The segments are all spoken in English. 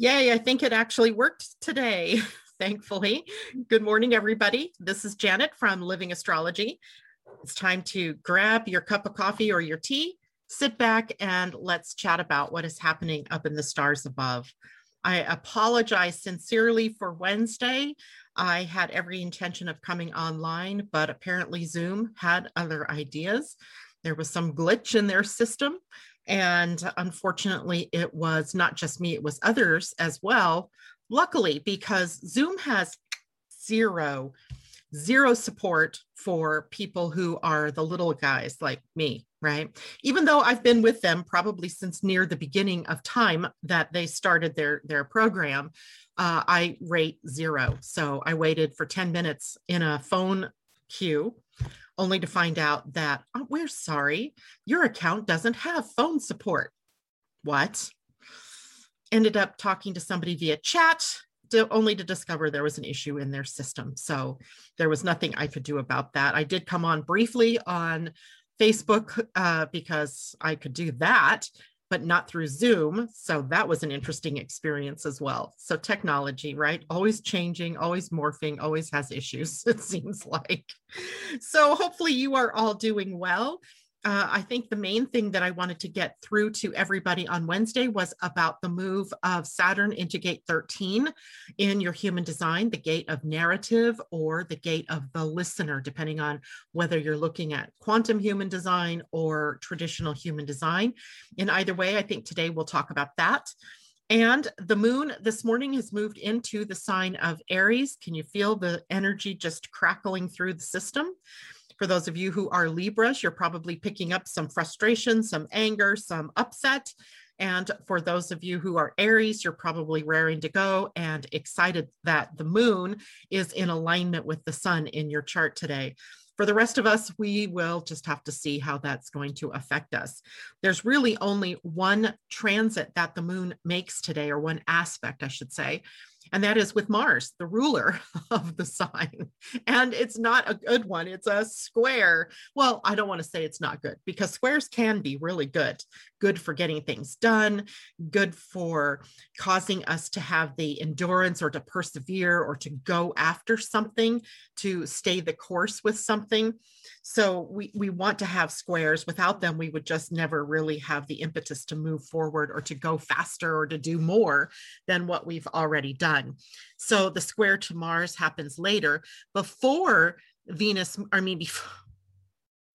Yay, I think it actually worked today, thankfully. Good morning, everybody. This is Janet from Living Astrology. It's time to grab your cup of coffee or your tea, sit back, and let's chat about what is happening up in the stars above. I apologize sincerely for Wednesday. I had every intention of coming online, but apparently Zoom had other ideas. There was some glitch in their system, and unfortunately, it was not just me, it was others as well. Luckily, because Zoom has zero, zero support for people who are the little guys like me, right? Even though I've been with them probably since near the beginning of time that they started their, their program, uh, I rate zero. So I waited for 10 minutes in a phone queue only to find out that oh, we're sorry, your account doesn't have phone support. What? Ended up talking to somebody via chat to, only to discover there was an issue in their system. So there was nothing I could do about that. I did come on briefly on Facebook uh, because I could do that, but not through Zoom. So that was an interesting experience as well. So technology, right? Always changing, always morphing, always has issues, it seems like. So hopefully you are all doing well uh, I think the main thing that I wanted to get through to everybody on Wednesday was about the move of Saturn into gate 13 in your human design, the gate of narrative or the gate of the listener, depending on whether you're looking at quantum human design or traditional human design. In either way, I think today we'll talk about that. And the moon this morning has moved into the sign of Aries. Can you feel the energy just crackling through the system? For those of you who are Libras, you're probably picking up some frustration, some anger, some upset. And for those of you who are Aries, you're probably raring to go and excited that the moon is in alignment with the sun in your chart today. For the rest of us, we will just have to see how that's going to affect us. There's really only one transit that the moon makes today, or one aspect, I should say, and that is with Mars, the ruler of the sign. And it's not a good one, it's a square. Well, I don't want to say it's not good because squares can be really good good for getting things done, good for causing us to have the endurance or to persevere or to go after something, to stay the course with something. So we, we want to have squares. Without them, we would just never really have the impetus to move forward or to go faster or to do more than what we've already done. So the square to Mars happens later before Venus, I mean, before,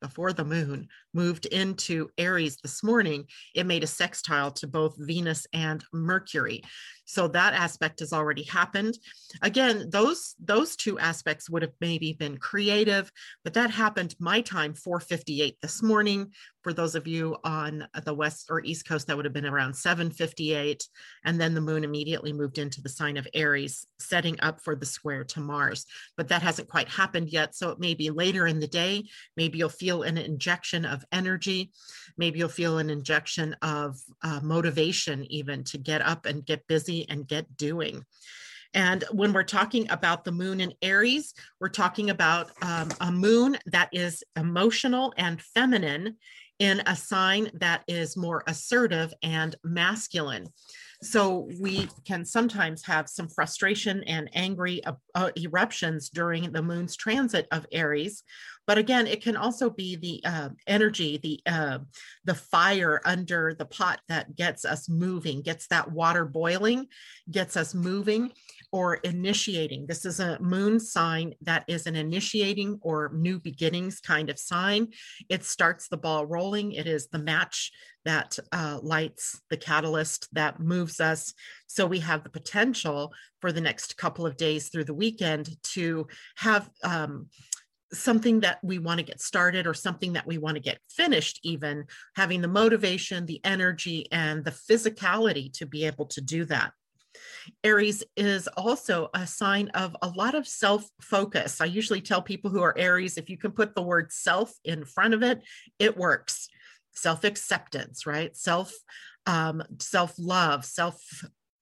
before the moon moved into Aries this morning, it made a sextile to both Venus and Mercury. So that aspect has already happened. Again, those those two aspects would have maybe been creative, but that happened my time 458 this morning. For those of you on the west or east coast, that would have been around 758. And then the moon immediately moved into the sign of Aries, setting up for the square to Mars. But that hasn't quite happened yet. So it may be later in the day. Maybe you'll feel an injection of energy. Maybe you'll feel an injection of uh, motivation, even to get up and get busy and get doing. And when we're talking about the moon in Aries, we're talking about um, a moon that is emotional and feminine in a sign that is more assertive and masculine. So we can sometimes have some frustration and angry uh, uh, eruptions during the moon's transit of Aries. But again, it can also be the uh, energy, the uh, the fire under the pot that gets us moving, gets that water boiling, gets us moving or initiating. This is a moon sign that is an initiating or new beginnings kind of sign. It starts the ball rolling. It is the match that uh, lights the catalyst that moves us. So we have the potential for the next couple of days through the weekend to have um, something that we want to get started or something that we want to get finished, even having the motivation, the energy, and the physicality to be able to do that. Aries is also a sign of a lot of self focus. I usually tell people who are Aries if you can put the word self in front of it, it works. Self acceptance, right? Self um, self love, self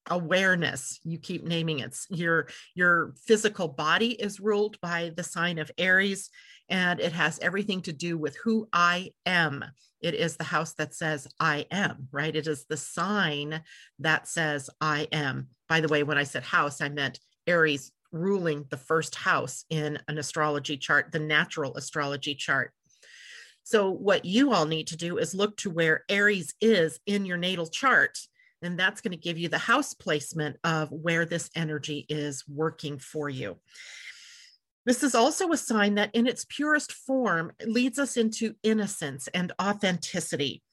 awareness you keep naming it your your physical body is ruled by the sign of aries and it has everything to do with who I am. It is the house that says I am, right? It is the sign that says I am. By the way, when I said house, I meant Aries ruling the first house in an astrology chart, the natural astrology chart. So, what you all need to do is look to where Aries is in your natal chart. And that's going to give you the house placement of where this energy is working for you. This is also a sign that, in its purest form, leads us into innocence and authenticity.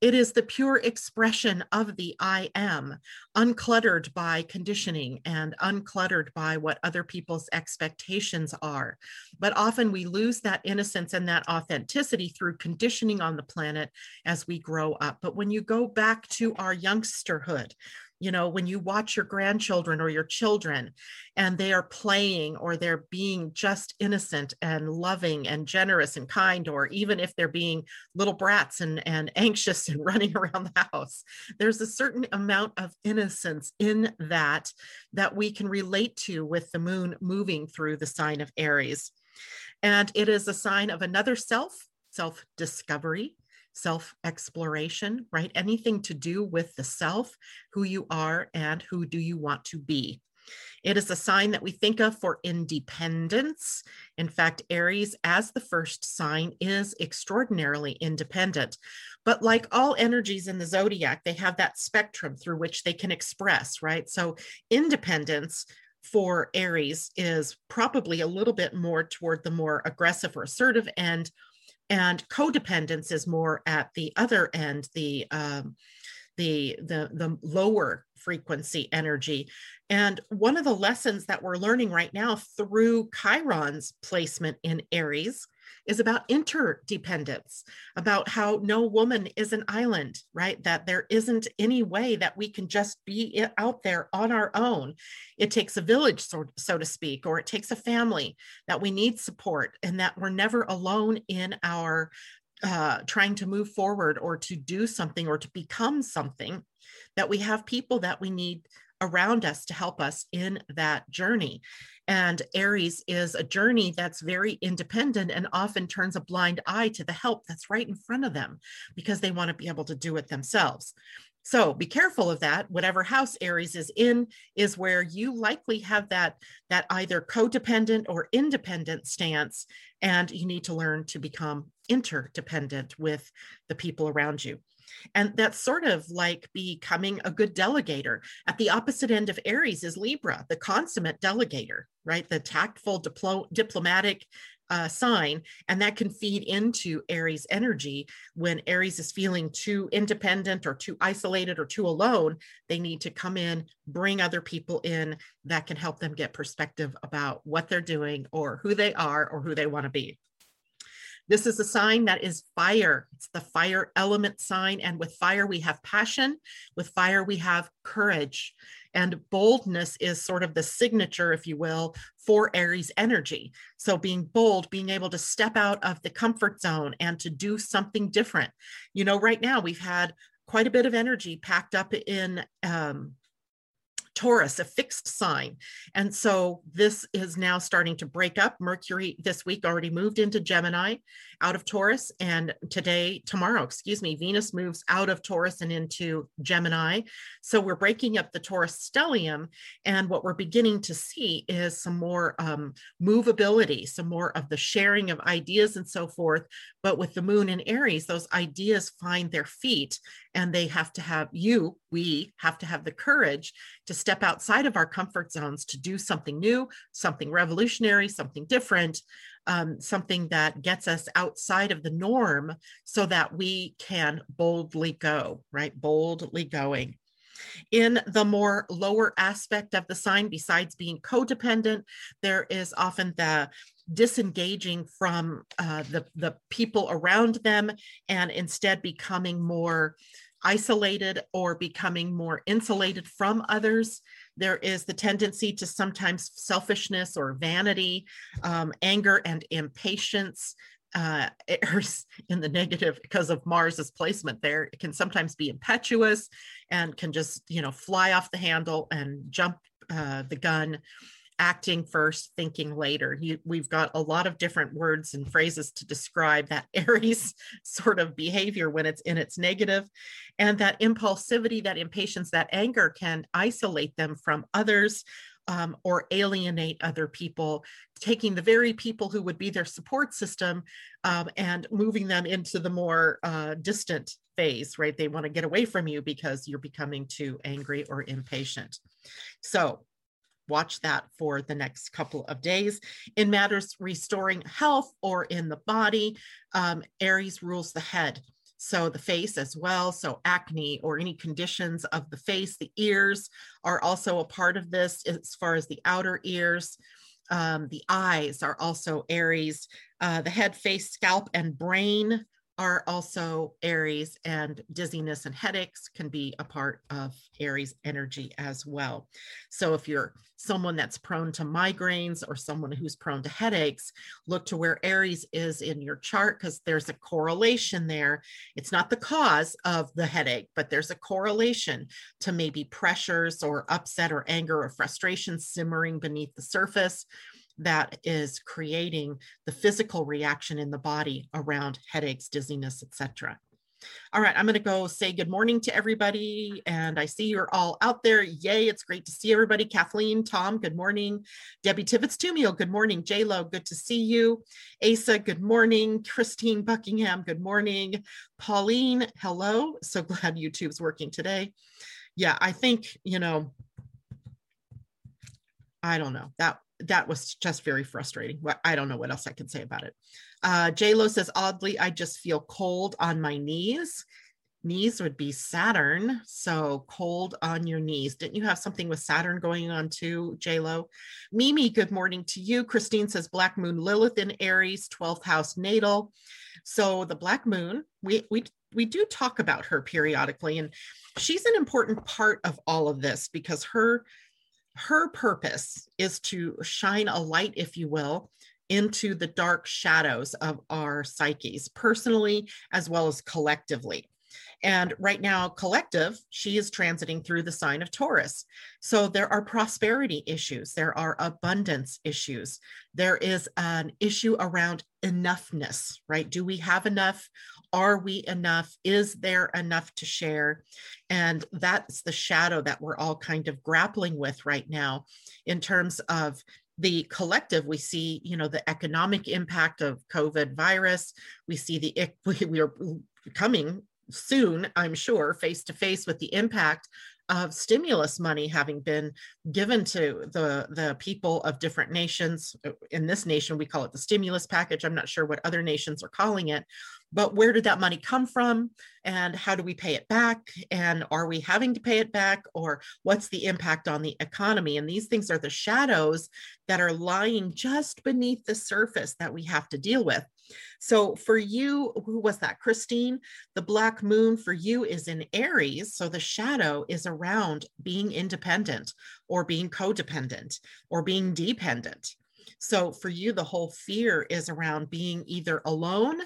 It is the pure expression of the I am, uncluttered by conditioning and uncluttered by what other people's expectations are. But often we lose that innocence and that authenticity through conditioning on the planet as we grow up. But when you go back to our youngsterhood, you know when you watch your grandchildren or your children and they are playing or they're being just innocent and loving and generous and kind or even if they're being little brats and, and anxious and running around the house there's a certain amount of innocence in that that we can relate to with the moon moving through the sign of aries. And it is a sign of another self self discovery self exploration, right? Anything to do with the self, who you are, and who do you want to be. It is a sign that we think of for independence. In fact, Aries, as the first sign, is extraordinarily independent. But like all energies in the zodiac, they have that spectrum through which they can express, right? So, independence for Aries is probably a little bit more toward the more aggressive or assertive end, and codependence is more at the other end the um, the the the lower frequency energy. And one of the lessons that we're learning right now through chiron's placement in aries is about interdependence, about how no woman is an island, right? That there isn't any way that we can just be out there on our own. It takes a village, so, so to speak, or it takes a family that we need support and that we're never alone in our uh, trying to move forward or to do something or to become something, that we have people that we need around us to help us in that journey. And Aries is a journey that's very independent and often turns a blind eye to the help that's right in front of them because they want to be able to do it themselves. So be careful of that. Whatever house Aries is in is where you likely have that, that either codependent or independent stance, and you need to learn to become interdependent with the people around you. And that's sort of like becoming a good delegator. At the opposite end of Aries is Libra, the consummate delegator, right? The tactful, diplo- diplomatic uh, sign. And that can feed into Aries energy. When Aries is feeling too independent or too isolated or too alone, they need to come in, bring other people in that can help them get perspective about what they're doing or who they are or who they want to be. This is a sign that is fire. It's the fire element sign. And with fire, we have passion. With fire, we have courage. And boldness is sort of the signature, if you will, for Aries energy. So being bold, being able to step out of the comfort zone and to do something different. You know, right now we've had quite a bit of energy packed up in um, Taurus, a fixed sign. And so this is now starting to break up. Mercury this week already moved into Gemini out of Taurus. And today, tomorrow, excuse me, Venus moves out of Taurus and into Gemini. So we're breaking up the Taurus stellium. And what we're beginning to see is some more um, movability, some more of the sharing of ideas and so forth. But with the moon in Aries, those ideas find their feet and they have to have you, we have to have the courage to step outside of our comfort zones to do something new, something revolutionary, something different, um, something that gets us outside of the norm so that we can boldly go, right? Boldly going. In the more lower aspect of the sign, besides being codependent, there is often the disengaging from uh, the, the people around them and instead becoming more isolated or becoming more insulated from others. There is the tendency to sometimes selfishness or vanity, um, anger and impatience. Uh, in the negative because of Mars's placement there. It can sometimes be impetuous and can just, you know, fly off the handle and jump uh, the gun. Acting first, thinking later. You, we've got a lot of different words and phrases to describe that Aries sort of behavior when it's in its negative, and that impulsivity, that impatience, that anger can isolate them from others. Um, or alienate other people, taking the very people who would be their support system um, and moving them into the more uh, distant phase, right? They want to get away from you because you're becoming too angry or impatient. So, watch that for the next couple of days. In matters restoring health or in the body, um, Aries rules the head. So the face as well. So acne or any conditions of the face, the ears are also a part of this as far as the outer ears. Um, the eyes are also Aries. Uh, the head, face, scalp, and brain are also Aries, and dizziness and headaches can be a part of Aries energy as well. So, if you're someone that's prone to migraines or someone who's prone to headaches, look to where Aries is in your chart because there's a correlation there. It's not the cause of the headache, but there's a correlation to maybe pressures or upset or anger or frustration simmering beneath the surface that is creating the physical reaction in the body around headaches, dizziness, etc. All right, I'm going to go say good morning to everybody. And I see you're all out there. Yay, it's great to see everybody. Kathleen, Tom, good morning. Debbie Tibbetts Tumio, good morning. Lo, good to see you. Asa, good morning. Christine Buckingham, good morning. Pauline, hello. So glad YouTube's working today. Yeah, I think, you know, I don't know. That that was just very frustrating. I don't know what else I can say about it. Uh, Lo says, oddly, I just feel cold on my knees. Knees would be Saturn. So cold on your knees. Didn't you have something with Saturn going on too, J Lo? Mimi, good morning to you. Christine says, Black Moon Lilith in Aries, 12th house natal. So the Black Moon, we, we, we do talk about her periodically, and she's an important part of all of this because her her purpose is to shine a light, if you will, into the dark shadows of our psyches, personally as well as collectively. And right now, collective, she is transiting through the sign of Taurus. So there are prosperity issues, there are abundance issues, there is an issue around enoughness, right? Do we have enough? Are we enough? Is there enough to share? And that's the shadow that we're all kind of grappling with right now in terms of the collective we see you know the economic impact of covid virus we see the we are coming soon, I'm sure, face to face with the impact of stimulus money having been given to the, the people of different nations. In this nation, we call it the stimulus package. I'm not sure what other nations are calling it, but where did that money come from? And how do we pay it back? And are we having to pay it back? Or what's the impact on the economy? And these things are the shadows that are lying just beneath the surface that we have to deal with. So for you who was that christine? The black moon for you is in aries. So the shadow is around being independent or being codependent or being dependent. So for you, the whole fear is around being either alone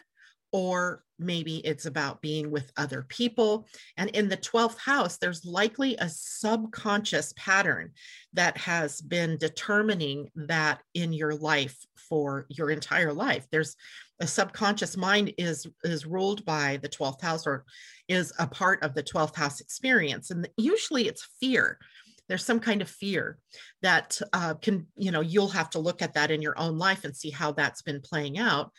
or maybe it's about being with other people. And in the 12th house, there's likely a subconscious pattern that has been determining that in your life for your entire life. There's a subconscious mind is is ruled by the 12th house or is a part of the 12th house experience and usually it's fear there's some kind of fear that uh, can you know you'll have to look at that in your own life and see how that's been playing out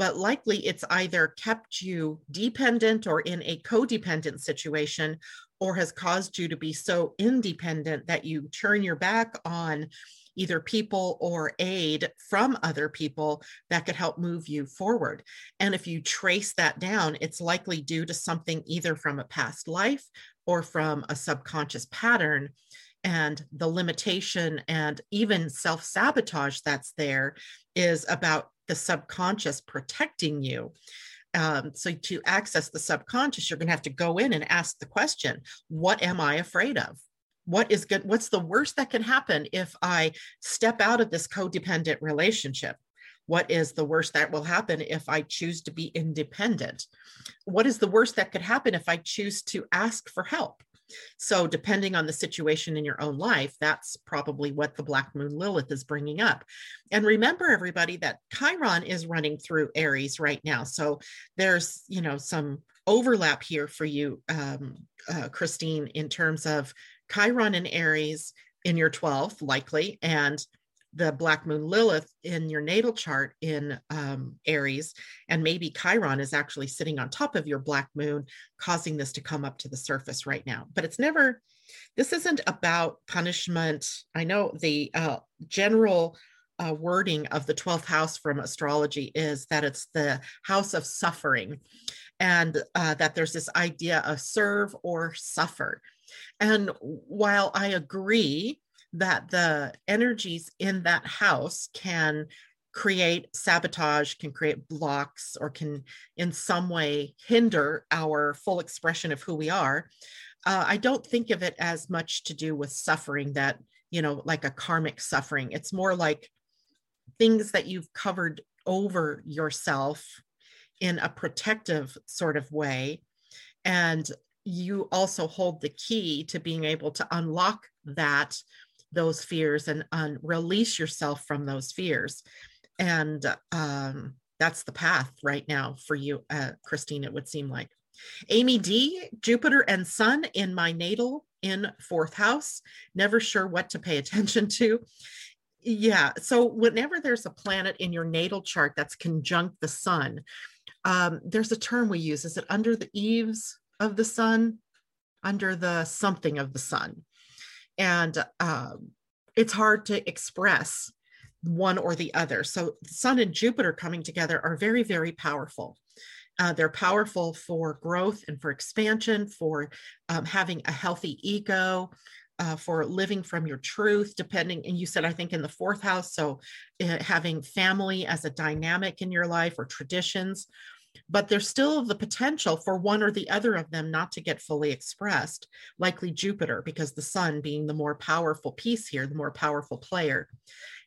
but likely it's either kept you dependent or in a codependent situation or has caused you to be so independent that you turn your back on either people or aid from other people that could help move you forward. And if you trace that down, it's likely due to something either from a past life or from a subconscious pattern. And the limitation and even self sabotage that's there is about the subconscious protecting you. Um, so to access the subconscious, you're going to have to go in and ask the question, what am I afraid of? What is good? What's the worst that can happen if I step out of this codependent relationship? What is the worst that will happen if I choose to be independent? What is the worst that could happen if I choose to ask for help? So, depending on the situation in your own life, that's probably what the Black Moon Lilith is bringing up. And remember, everybody, that Chiron is running through Aries right now. So, there's, you know, some overlap here for you, um, uh, Christine, in terms of Chiron and Aries in your 12th, likely, and the black moon Lilith in your natal chart in um, Aries, and maybe Chiron is actually sitting on top of your black moon, causing this to come up to the surface right now. But it's never, this isn't about punishment. I know the uh, general uh, wording of the 12th house from astrology is that it's the house of suffering, and uh, that there's this idea of serve or suffer. And while I agree that the energies in that house can create sabotage, can create blocks, or can in some way hinder our full expression of who we are. Uh, I don't think of it as much to do with suffering that, you know, like a karmic suffering. It's more like things that you've covered over yourself in a protective sort of way. And you also hold the key to being able to unlock that those fears and, release yourself from those fears. And um, that's the path right now for you, uh, Christine, it would seem like. Amy D, Jupiter and Sun in my natal in fourth house. Never sure what to pay attention to. Yeah, so whenever there's a planet in your natal chart that's conjunct the sun, um, there's a term we use. Is it under the eaves of the sun? Under the something of the sun and um, it's hard to express one or the other. So Sun and Jupiter coming together are very, very powerful. Uh, they're powerful for growth and for expansion, for um, having a healthy ego, uh, for living from your truth, depending. And you said, I think, in the fourth house. So uh, having family as a dynamic in your life or traditions but there's still the potential for one or the other of them not to get fully expressed, likely Jupiter, because the sun being the more powerful piece here, the more powerful player.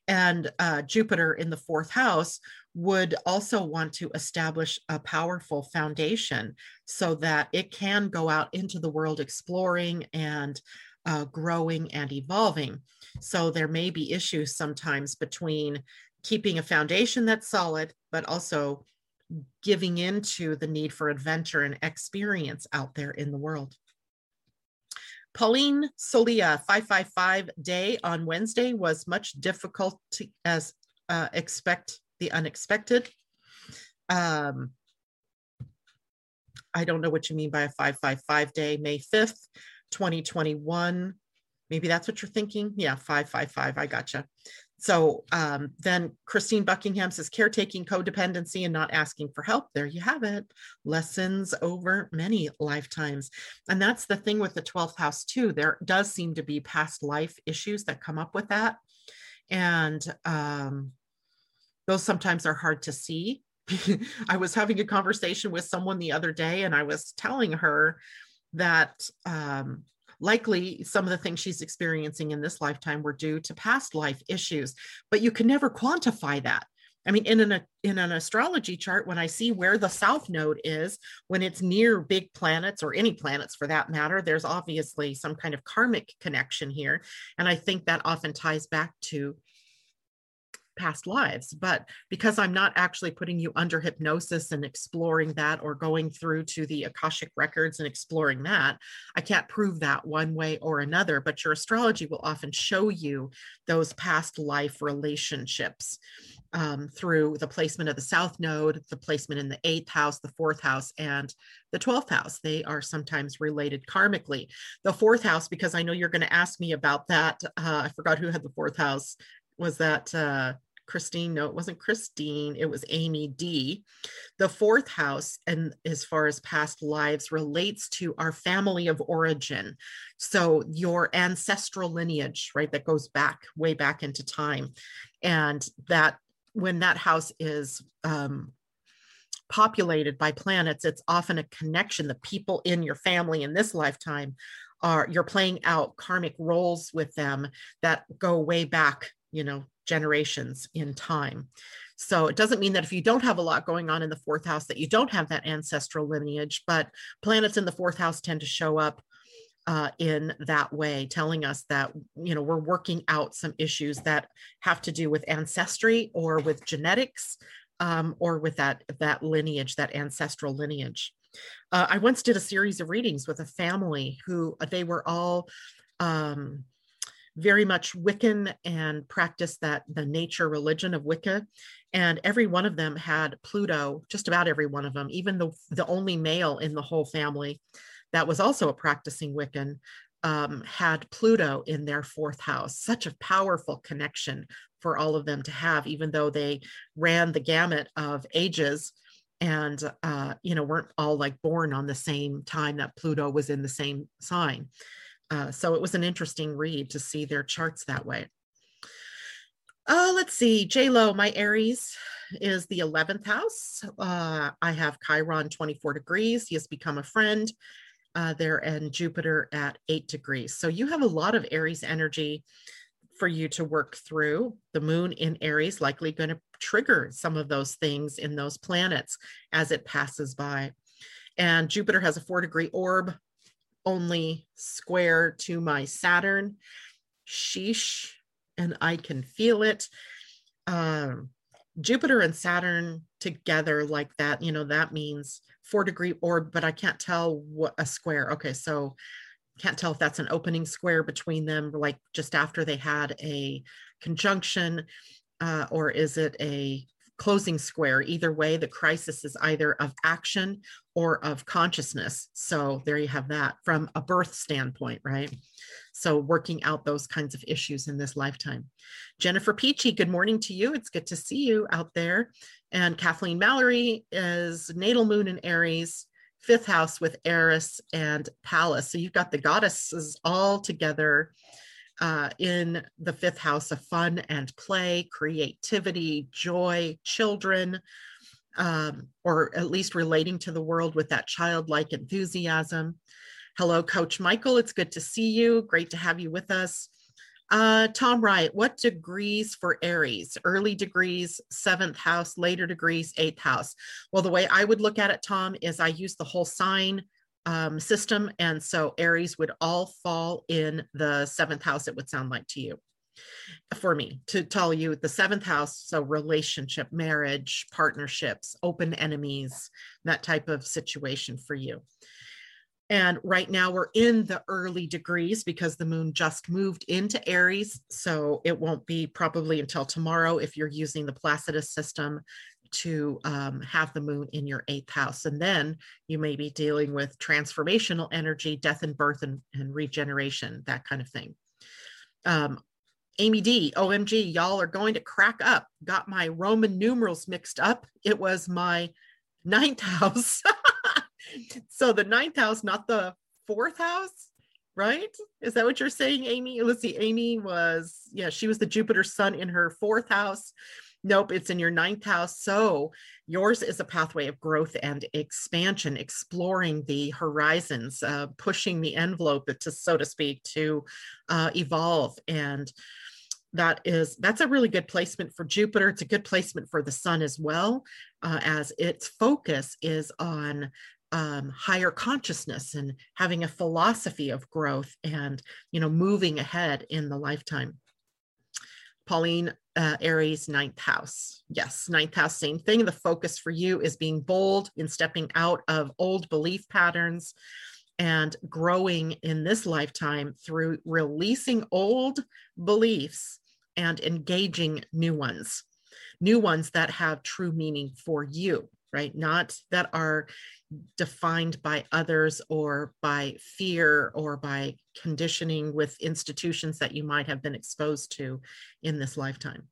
And uh, Jupiter in the fourth house would also want to establish a powerful foundation so that it can go out into the world exploring and uh, growing and evolving. So there may be issues sometimes between keeping a foundation that's solid, but also giving into the need for adventure and experience out there in the world. Pauline Solia, 555 day on Wednesday was much difficult to, as uh, expect the unexpected. Um, I don't know what you mean by a 555 day, May 5th, 2021. Maybe that's what you're thinking. Yeah, 555. I gotcha. So um, then Christine Buckingham says caretaking codependency and not asking for help. There you have it. Lessons over many lifetimes. And that's the thing with the 12th house, too. There does seem to be past life issues that come up with that. And um, those sometimes are hard to see. I was having a conversation with someone the other day, and I was telling her that um, likely some of the things she's experiencing in this lifetime were due to past life issues but you can never quantify that. I mean, in an in an astrology chart, when I see where the south node is, when it's near big planets or any planets for that matter, there's obviously some kind of karmic connection here, and I think that often ties back to past lives. But because I'm not actually putting you under hypnosis and exploring that or going through to the Akashic records and exploring that, I can't prove that one way or another. But your astrology will often show you those past life relationships. Um, through the placement of the south node, the placement in the eighth house, the fourth house, and the 12th house. They are sometimes related karmically. The fourth house, because I know you're going to ask me about that. Uh, I forgot who had the fourth house was that uh, Christine? No, it wasn't Christine. It was Amy D. The fourth house, and as far as past lives, relates to our family of origin. So your ancestral lineage, right, that goes back way back into time. And that when that house is um, populated by planets, it's often a connection. The people in your family in this lifetime are you're playing out karmic roles with them that go way back you know generations in time so it doesn't mean that if you don't have a lot going on in the fourth house that you don't have that ancestral lineage but planets in the fourth house tend to show up uh, in that way, telling us that you know we're working out some issues that have to do with ancestry or with genetics um, or with that that lineage, that ancestral lineage. Uh, I once did a series of readings with a family who they were all um, very much Wiccan and practiced that the nature religion of Wicca. And every one of them had Pluto, just about every one of them, even the, the only male in the whole family that was also a practicing Wiccan, um, had Pluto in their fourth house. Such a powerful connection for all of them to have, even though they ran the gamut of ages and uh, you know weren't all like born on the same time that Pluto was in the same sign. Uh, so it was an interesting read to see their charts that way. Uh, let's see, J Lo, my Aries is the 11th house. Uh, I have Chiron 24 degrees. He has become a friend uh, there and Jupiter at eight degrees. So you have a lot of Aries energy for you to work through. The moon in Aries likely going to trigger some of those things in those planets as it passes by. And Jupiter has a four degree orb, only square to my Saturn. Sheesh, and I can feel it. Um, Jupiter and Saturn together like that, you know, that means four degree orb, but I can't tell what a square. Okay, so can't tell if that's an opening square between them, like just after they had a conjunction, uh, or is it a closing square. Either way, the crisis is either of action or of consciousness. So there you have that from a birth standpoint, right? So working out those kinds of issues in this lifetime. Jennifer Peachy, good morning to you. It's good to see you out there. And Kathleen Mallory is natal moon in Aries, fifth house with Eris and Pallas. So you've got the goddesses all together uh, in the fifth house of fun and play, creativity, joy, children, um, or at least relating to the world with that childlike enthusiasm. Hello, Coach Michael. It's good to see you. Great to have you with us. Uh, Tom Wright, what degrees for Aries? Early degrees, seventh house, later degrees, eighth house. Well, the way I would look at it, Tom, is I use the whole sign um, system. And so Aries would all fall in the seventh house, it would sound like to you. For me to tell you the seventh house, so relationship, marriage, partnerships, open enemies, that type of situation for you. And right now we're in the early degrees because the moon just moved into Aries. So it won't be probably until tomorrow if you're using the Placidus system to um, have the moon in your eighth house. And then you may be dealing with transformational energy, death and birth and, and regeneration, that kind of thing. Um, Amy D, OMG, y'all are going to crack up. Got my Roman numerals mixed up. It was my ninth house. So the ninth house, not the fourth house, right? Is that what you're saying, Amy? Let's see. Amy was, yeah, she was the Jupiter sun in her fourth house. Nope, it's in your ninth house. So yours is a pathway of growth and expansion, exploring the horizons, uh, pushing the envelope, to so to speak, to uh, evolve. And that is that's a really good placement for Jupiter. It's a good placement for the Sun as well, uh, as its focus is on um, higher consciousness and having a philosophy of growth and you know moving ahead in the lifetime. Pauline uh, Aries ninth house. Yes, ninth house, same thing. The focus for you is being bold in stepping out of old belief patterns and growing in this lifetime through releasing old beliefs and engaging new ones, new ones that have true meaning for you, right? Not that are defined by others or by fear or by conditioning with institutions that you might have been exposed to in this lifetime.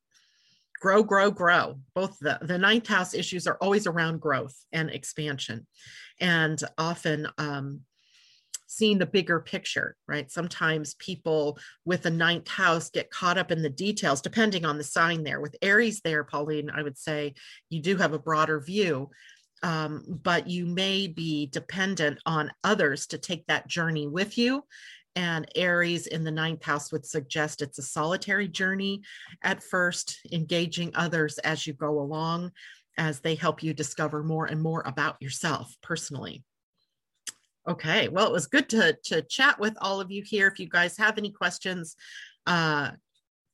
Grow, grow, grow. Both the, the ninth house issues are always around growth and expansion. And often um, seeing the bigger picture, right? Sometimes people with a ninth house get caught up in the details, depending on the sign there. With Aries there, Pauline, I would say you do have a broader view um, but you may be dependent on others to take that journey with you. And Aries in the ninth house would suggest it's a solitary journey at first, engaging others as you go along, as they help you discover more and more about yourself personally. Okay, well, it was good to, to chat with all of you here. If you guys have any questions, uh,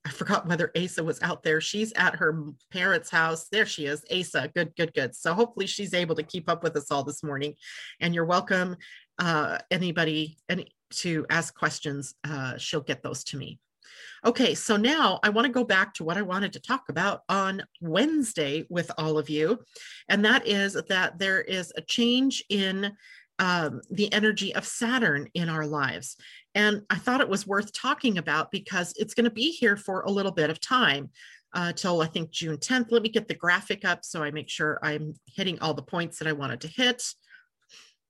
I forgot whether Asa was out there. She's at her parents' house. There she is, Asa. Good, good, good. So hopefully she's able to keep up with us all this morning. And you're welcome, uh, anybody, any to ask questions. Uh, she'll get those to me. Okay, so now I want to go back to what I wanted to talk about on Wednesday with all of you, and that is that there is a change in um, the energy of Saturn in our lives. And I thought it was worth talking about because it's going to be here for a little bit of time uh, till I think June 10th. Let me get the graphic up so I make sure I'm hitting all the points that I wanted to hit.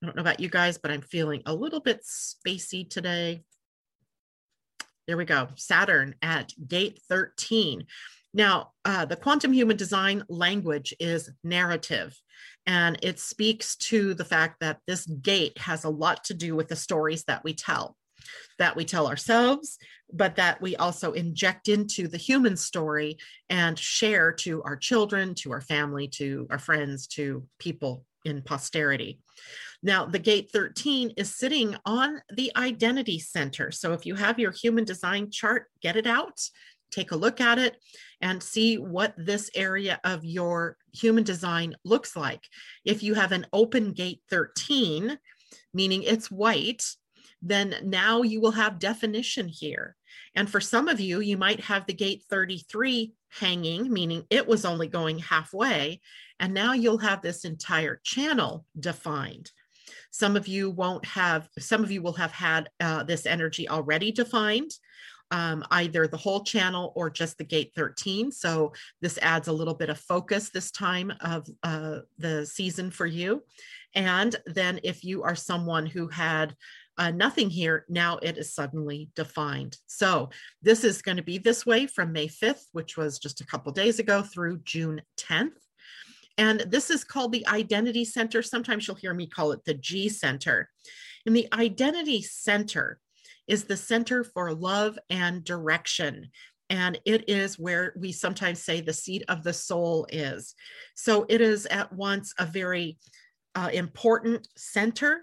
I don't know about you guys, but I'm feeling a little bit spacey today. There we go. Saturn at gate 13. Now, uh, the quantum human design language is narrative, and it speaks to the fact that this gate has a lot to do with the stories that we tell, that we tell ourselves, but that we also inject into the human story and share to our children, to our family, to our friends, to people in posterity. Now, the gate 13 is sitting on the identity center. So if you have your human design chart, get it out, take a look at it, and see what this area of your human design looks like. If you have an open gate 13, meaning it's white, then now you will have definition here. And for some of you, you might have the gate 33 hanging, meaning it was only going halfway. And now you'll have this entire channel defined. Some of you won't have, some of you will have had uh, this energy already defined, um, either the whole channel or just the gate 13. So this adds a little bit of focus this time of uh, the season for you. And then if you are someone who had uh, nothing here, now it is suddenly defined. So this is going to be this way from May 5th, which was just a couple days ago, through June 10th. And this is called the Identity Center. Sometimes you'll hear me call it the G Center. And the Identity Center is the center for love and direction. And it is where we sometimes say the seat of the soul is. So it is at once a very uh, important center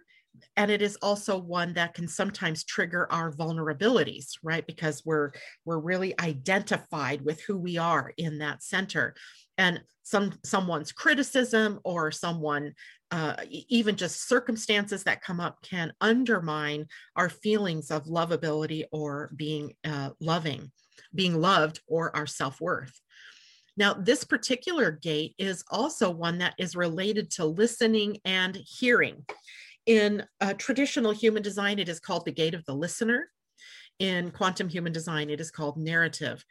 and it is also one that can sometimes trigger our vulnerabilities right because we're we're really identified with who we are in that center and some someone's criticism or someone uh, even just circumstances that come up can undermine our feelings of lovability or being uh, loving being loved or our self-worth now, this particular gate is also one that is related to listening and hearing. In uh, traditional human design, it is called the gate of the listener. In quantum human design, it is called narrative.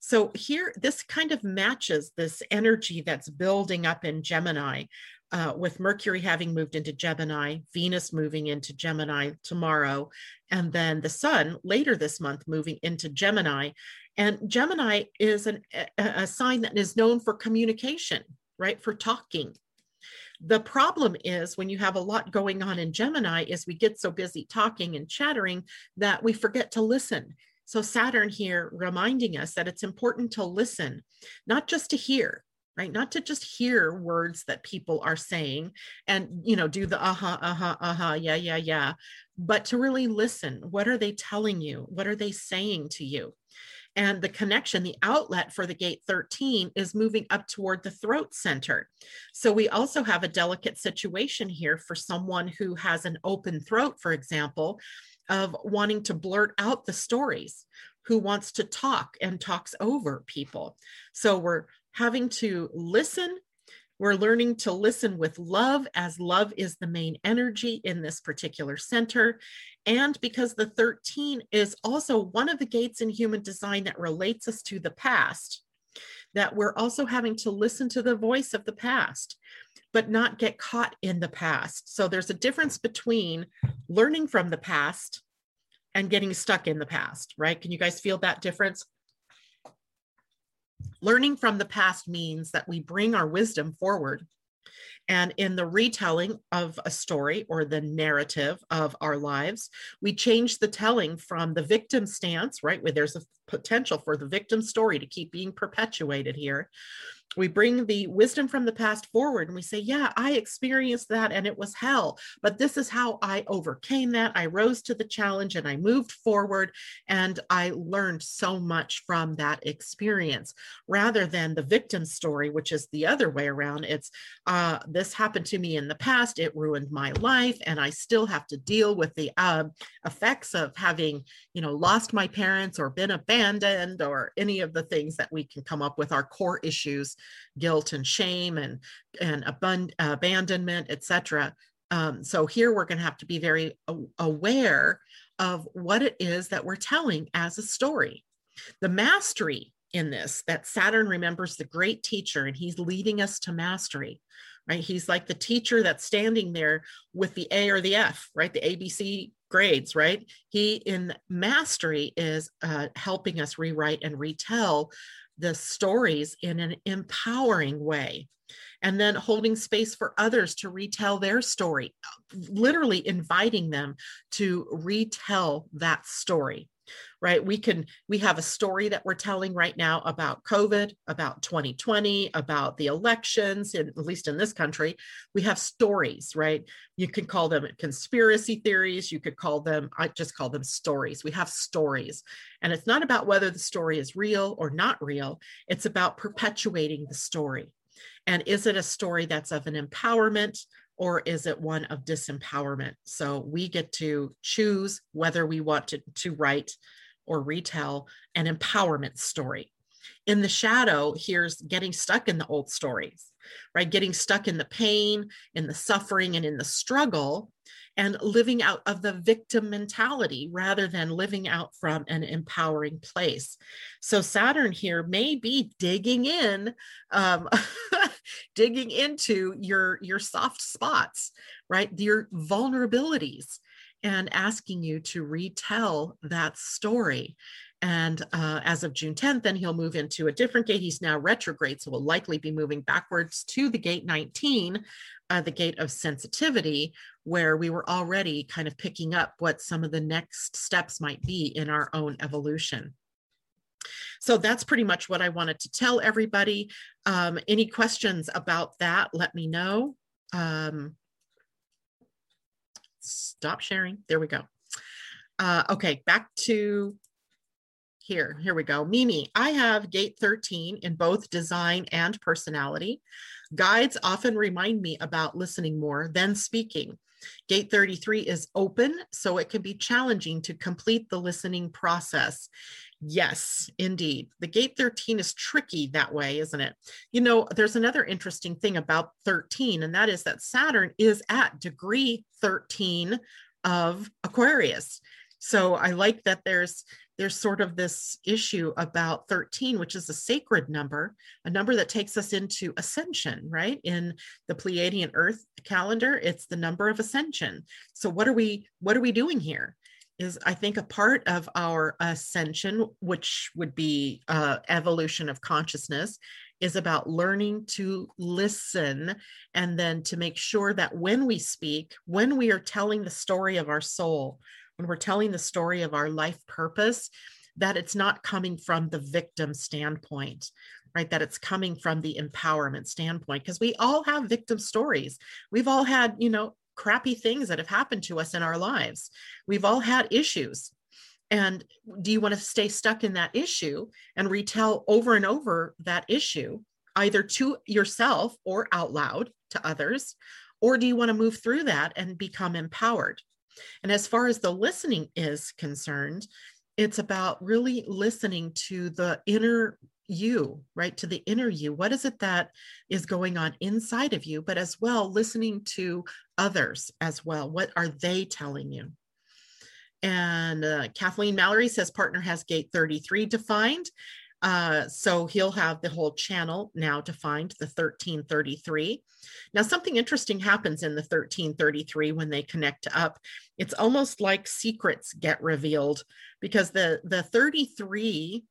So here, this kind of matches this energy that's building up in Gemini, uh, with Mercury having moved into Gemini, Venus moving into Gemini tomorrow, and then the Sun later this month moving into Gemini. And Gemini is an, a, a sign that is known for communication, right? For talking, the problem is when you have a lot going on in Gemini is we get so busy talking and chattering that we forget to listen. So Saturn here reminding us that it's important to listen, not just to hear, right? Not to just hear words that people are saying and, you know, do the uh-huh, uh-huh, uh-huh, yeah, yeah, yeah, but to really listen. What are they telling you? What are they saying to you? And the connection, the outlet for the gate 13 is moving up toward the throat center. So we also have a delicate situation here for someone who has an open throat, for example, of wanting to blurt out the stories, who wants to talk and talks over people. So we're having to listen we're learning to listen with love as love is the main energy in this particular center. And because the 13 is also one of the gates in human design that relates us to the past, that we're also having to listen to the voice of the past, but not get caught in the past. So there's a difference between learning from the past and getting stuck in the past, right? Can you guys feel that difference? Learning from the past means that we bring our wisdom forward. And in the retelling of a story or the narrative of our lives, we change the telling from the victim stance, right, where there's a potential for the victim story to keep being perpetuated here, we bring the wisdom from the past forward and we say, Yeah, I experienced that and it was hell, but this is how I overcame that. I rose to the challenge and I moved forward and I learned so much from that experience rather than the victim story, which is the other way around. It's uh, this happened to me in the past, it ruined my life, and I still have to deal with the uh, effects of having, you know, lost my parents or been abandoned or any of the things that we can come up with our core issues guilt and shame and and abund- abandonment etc um, so here we're going to have to be very aware of what it is that we're telling as a story. The mastery in this that saturn remembers the great teacher and he's leading us to mastery right? He's like the teacher that's standing there with the a or the f right? The abc grades right? He in mastery is uh, helping us rewrite and retell the stories in an empowering way and then holding space for others to retell their story literally inviting them to retell that story right? We can we have a story that we're telling right now about covid about 2020 about the elections in, at least in this country. We have stories right? You can call them conspiracy theories. You could call them i just call them stories. We have stories. And it's not about whether the story is real or not real. It's about perpetuating the story. And is it a story that's of an empowerment or is it one of disempowerment? So we get to choose whether we want to, to write or retell an empowerment story. In the shadow, here's getting stuck in the old stories, right? Getting stuck in the pain, in the suffering, and in the struggle, and living out of the victim mentality rather than living out from an empowering place. So, Saturn here may be digging in, um, digging into your, your soft spots, right? Your vulnerabilities and asking you to retell that story. And uh, as of June 10th, then he'll move into a different gate. He's now retrograde, so will likely be moving backwards to the gate 19, uh, the gate of sensitivity, where we were already kind of picking up what some of the next steps might be in our own evolution. So that's pretty much what I wanted to tell everybody. Um, any questions about that, let me know. Um, stop sharing. There we go. Uh, okay, back to here. Here we go. Mimi, I have gate 13 in both design and personality. Guides often remind me about listening more than speaking. Gate 33 is open, so it can be challenging to complete the listening process. Yes, indeed. The gate 13 is tricky that way, isn't it? You know, there's another interesting thing about 13, and that is that Saturn is at degree 13 of Aquarius. So I like that there's there's sort of this issue about 13 which is a sacred number a number that takes us into ascension right? In the pleiadian earth calendar it's the number of ascension. So what are we what are we doing here? Is I think a part of our ascension, which would be uh, evolution of consciousness, is about learning to listen and then to make sure that when we speak, when we are telling the story of our soul, when we're telling the story of our life purpose, that it's not coming from the victim standpoint, right? That it's coming from the empowerment standpoint, because we all have victim stories. We've all had, you know, crappy things that have happened to us in our lives. We've all had issues. And do you want to stay stuck in that issue and retell over and over that issue, either to yourself or out loud to others? Or do you want to move through that and become empowered? And as far as the listening is concerned, it's about really listening to the inner you, right? To the inner you. What is it that is going on inside of you? But as well, listening to others as well. What are they telling you? And uh, Kathleen Mallory says partner has gate 33 defined. Uh, so he'll have the whole channel now defined, the 1333. Now, something interesting happens in the 1333 when they connect up. It's almost like secrets get revealed because the, the 33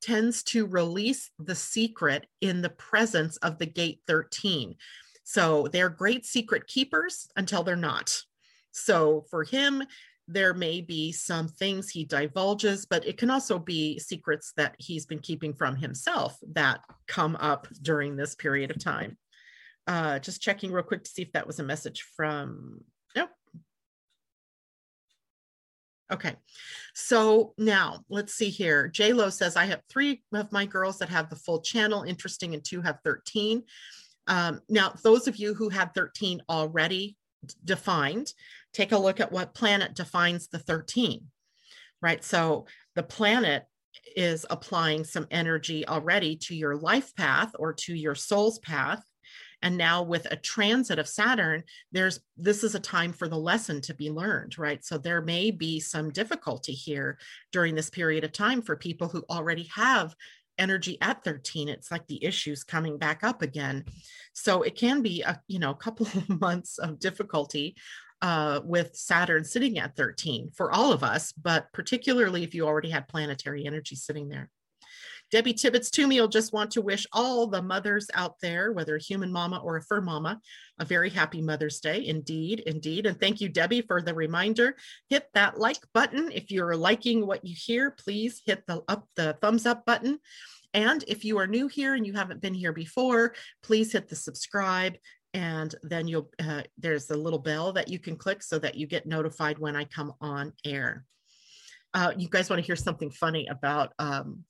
tends to release the secret in the presence of the gate 13. So they're great secret keepers until they're not. So for him, there may be some things he divulges, but it can also be secrets that he's been keeping from himself that come up during this period of time. Uh, just checking real quick to see if that was a message from, nope. Okay, so now let's see here. J Lo says, I have three of my girls that have the full channel, interesting, and two have 13. Um, now, those of you who had 13 already defined, take a look at what planet defines the 13, right? So the planet is applying some energy already to your life path or to your soul's path. And now with a transit of Saturn, there's this is a time for the lesson to be learned, right? So there may be some difficulty here during this period of time for people who already have energy at 13 it's like the issues coming back up again so it can be a you know a couple of months of difficulty uh, with saturn sitting at 13 for all of us but particularly if you already had planetary energy sitting there Debbie Tibbetts Toomey will just want to wish all the mothers out there, whether a human mama or a fur mama, a very happy Mother's Day. Indeed, indeed. And thank you, Debbie, for the reminder. Hit that like button. If you're liking what you hear, please hit the up the thumbs up button. And if you are new here and you haven't been here before, please hit the subscribe and then you'll uh, there's a little bell that you can click so that you get notified when I come on air. Uh, you guys want to hear something funny about um,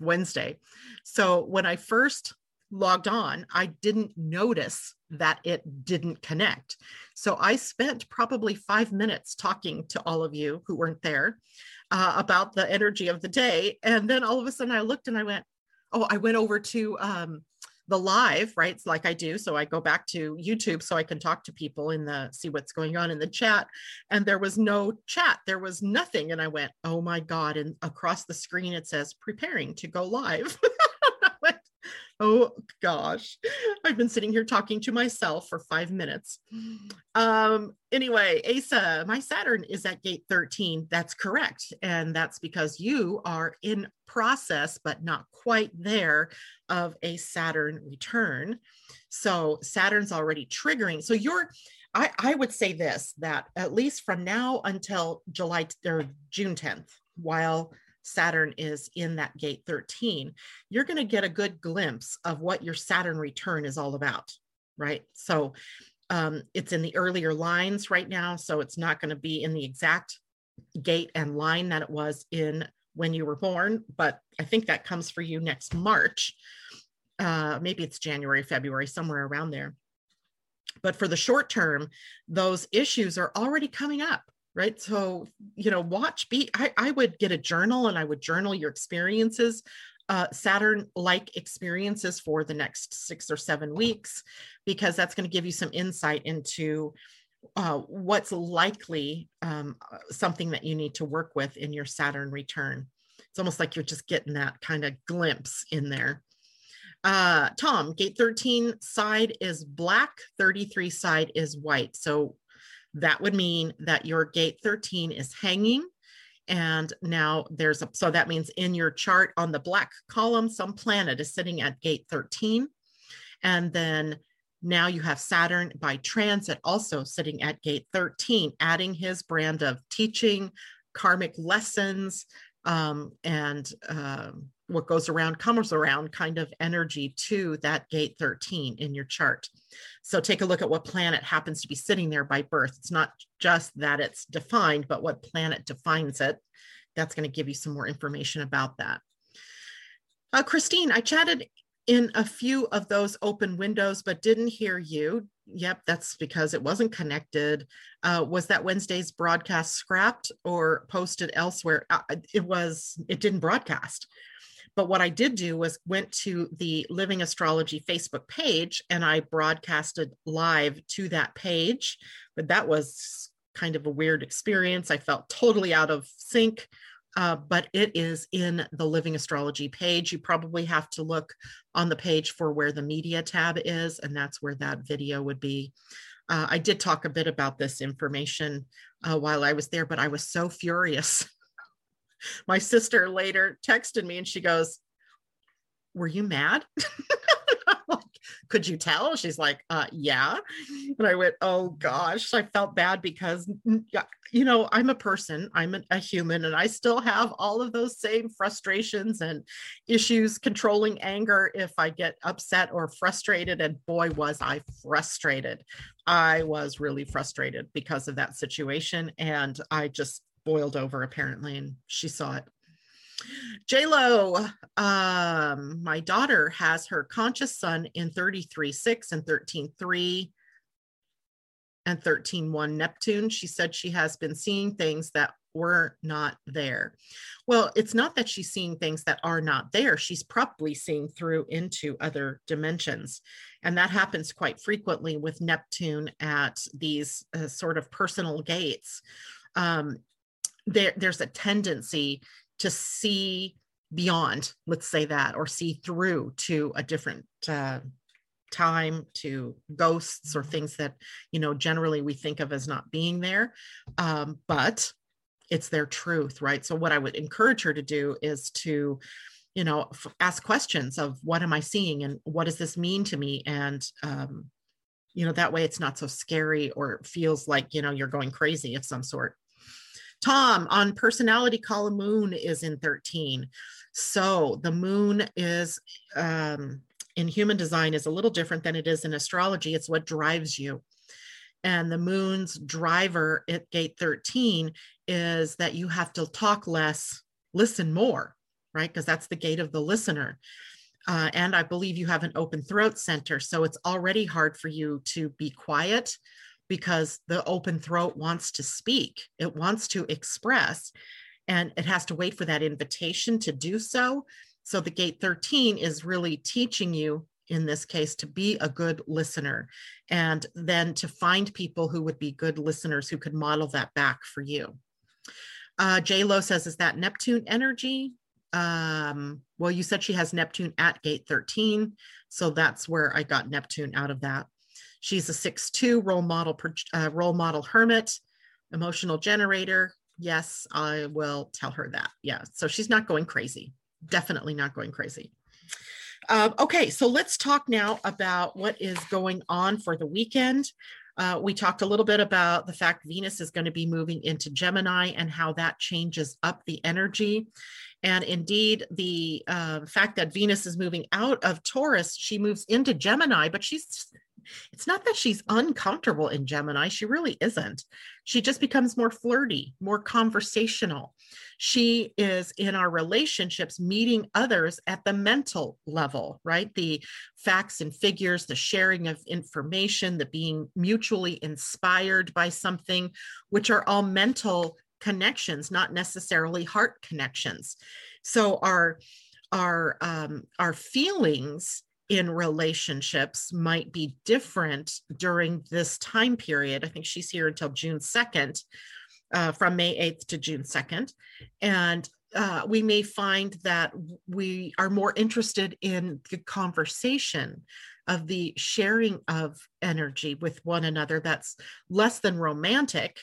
Wednesday. So when I first logged on, I didn't notice that it didn't connect. So I spent probably five minutes talking to all of you who weren't there uh, about the energy of the day. And then all of a sudden I looked and I went, oh, I went over to um, the live, right? It's like I do. So I go back to YouTube so I can talk to people in the see what's going on in the chat. And there was no chat, there was nothing. And I went, oh my God. And across the screen it says preparing to go live. oh gosh. I've been sitting here talking to myself for five minutes. Um anyway asa my saturn is at gate 13 that's correct. And that's because you are in process but not quite there of a saturn return. So saturn's already triggering. So you're I, I would say this that at least from now until july or june 10th while Saturn is in that gate 13, you're going to get a good glimpse of what your Saturn return is all about, right? So um, it's in the earlier lines right now. So it's not going to be in the exact gate and line that it was in when you were born, but I think that comes for you next March. Uh, maybe it's January, February, somewhere around there. But for the short term, those issues are already coming up right? So you know watch be I, I would get a journal and i would journal your experiences uh, saturn like experiences for the next six or seven weeks because that's going to give you some insight into uh, what's likely um, uh, something that you need to work with in your saturn return. It's almost like you're just getting that kind of glimpse in there. Uh, Tom, gate 13 side is black, 33 side is white. So that would mean that your gate 13 is hanging. And now there's a, so that means in your chart on the black column, some planet is sitting at gate 13. And then now you have Saturn by transit also sitting at gate 13, adding his brand of teaching, karmic lessons, um, and um, what goes around comes around kind of energy to that gate 13 in your chart. So take a look at what planet happens to be sitting there by birth. It's not just that it's defined, but what planet defines it. That's going to give you some more information about that. Uh, Christine, I chatted in a few of those open windows, but didn't hear you. Yep, that's because it wasn't connected. Uh, was that Wednesday's broadcast scrapped or posted elsewhere? Uh, it was, it didn't broadcast. But what I did do was went to the Living Astrology Facebook page and I broadcasted live to that page. But that was kind of a weird experience. I felt totally out of sync. Uh, but it is in the Living Astrology page. You probably have to look on the page for where the media tab is, and that's where that video would be. Uh, I did talk a bit about this information uh, while I was there, but I was so furious my sister later texted me and she goes, Were you mad? like, could you tell? She's like, uh, yeah. And I went, oh gosh, I felt bad because, you know, I'm a person, I'm a, a human, and I still have all of those same frustrations and issues controlling anger if I get upset or frustrated. And boy, was I frustrated. I was really frustrated because of that situation. And I just boiled over apparently, and she saw it. J Lo, um, my daughter has her conscious sun in 33 6 and 13 3 and 13 1 Neptune. She said she has been seeing things that were not there. Well, it's not that she's seeing things that are not there. She's probably seeing through into other dimensions. And that happens quite frequently with Neptune at these uh, sort of personal gates. Um, there, there's a tendency to see beyond, let's say that, or see through to a different uh, time to ghosts or things that you know generally we think of as not being there. Um, but it's their truth right? So what i would encourage her to do is to you know f- ask questions of what am i seeing and what does this mean to me? And um, you know that way it's not so scary or feels like you know you're going crazy of some sort Tom on personality column moon is in 13. So the moon is um, in human design is a little different than it is in astrology. It's what drives you. And the moon's driver at gate 13 is that you have to talk less, listen more, right? Because that's the gate of the listener. Uh, and I believe you have an open throat center. So it's already hard for you to be quiet because the open throat wants to speak, it wants to express, and it has to wait for that invitation to do so. So the gate 13 is really teaching you in this case to be a good listener and then to find people who would be good listeners who could model that back for you. Uh, J Lo says, is that Neptune energy? Um, well, you said she has Neptune at gate 13. So that's where I got Neptune out of that. She's a six-two role model, uh, role model hermit, emotional generator. Yes, I will tell her that. Yeah. So she's not going crazy. Definitely not going crazy. Uh, okay, so let's talk now about what is going on for the weekend. Uh, we talked a little bit about the fact Venus is going to be moving into Gemini and how that changes up the energy. And indeed, the uh, fact that Venus is moving out of Taurus, she moves into Gemini, but she's it's not that she's uncomfortable in Gemini. She really isn't. She just becomes more flirty, more conversational. She is in our relationships meeting others at the mental level, right? The facts and figures, the sharing of information, the being mutually inspired by something, which are all mental connections, not necessarily heart connections. So our our um, our feelings in relationships might be different during this time period. I think she's here until June 2nd, uh, from May 8th to June 2nd. And uh, we may find that we are more interested in the conversation of the sharing of energy with one another that's less than romantic,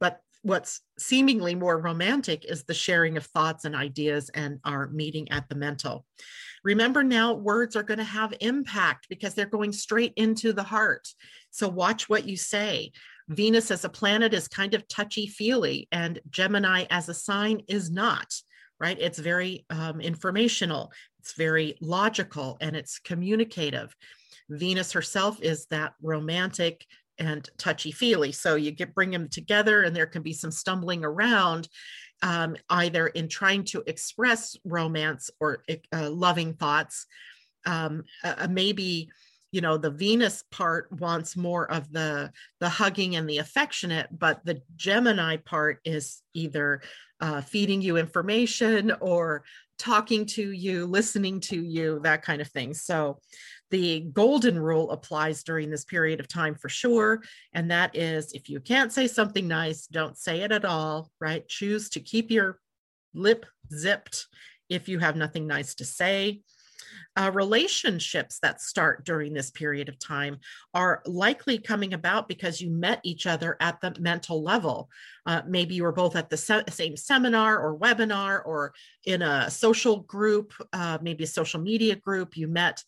but what's seemingly more romantic is the sharing of thoughts and ideas and our meeting at the mental. Remember now, words are going to have impact because they're going straight into the heart. So watch what you say. Venus as a planet is kind of touchy feely, and Gemini as a sign is not, right? It's very um, informational, it's very logical, and it's communicative. Venus herself is that romantic and touchy feely. So you get bring them together, and there can be some stumbling around um, either in trying to express romance or uh, loving thoughts. Um, uh, maybe you know the venus part wants more of the the hugging and the affectionate but the gemini part is either uh, feeding you information or talking to you listening to you that kind of thing so the golden rule applies during this period of time for sure. And that is if you can't say something nice, don't say it at all, right? Choose to keep your lip zipped if you have nothing nice to say. Uh, relationships that start during this period of time are likely coming about because you met each other at the mental level. Uh, maybe you were both at the se- same seminar or webinar or in a social group, uh, maybe a social media group. You met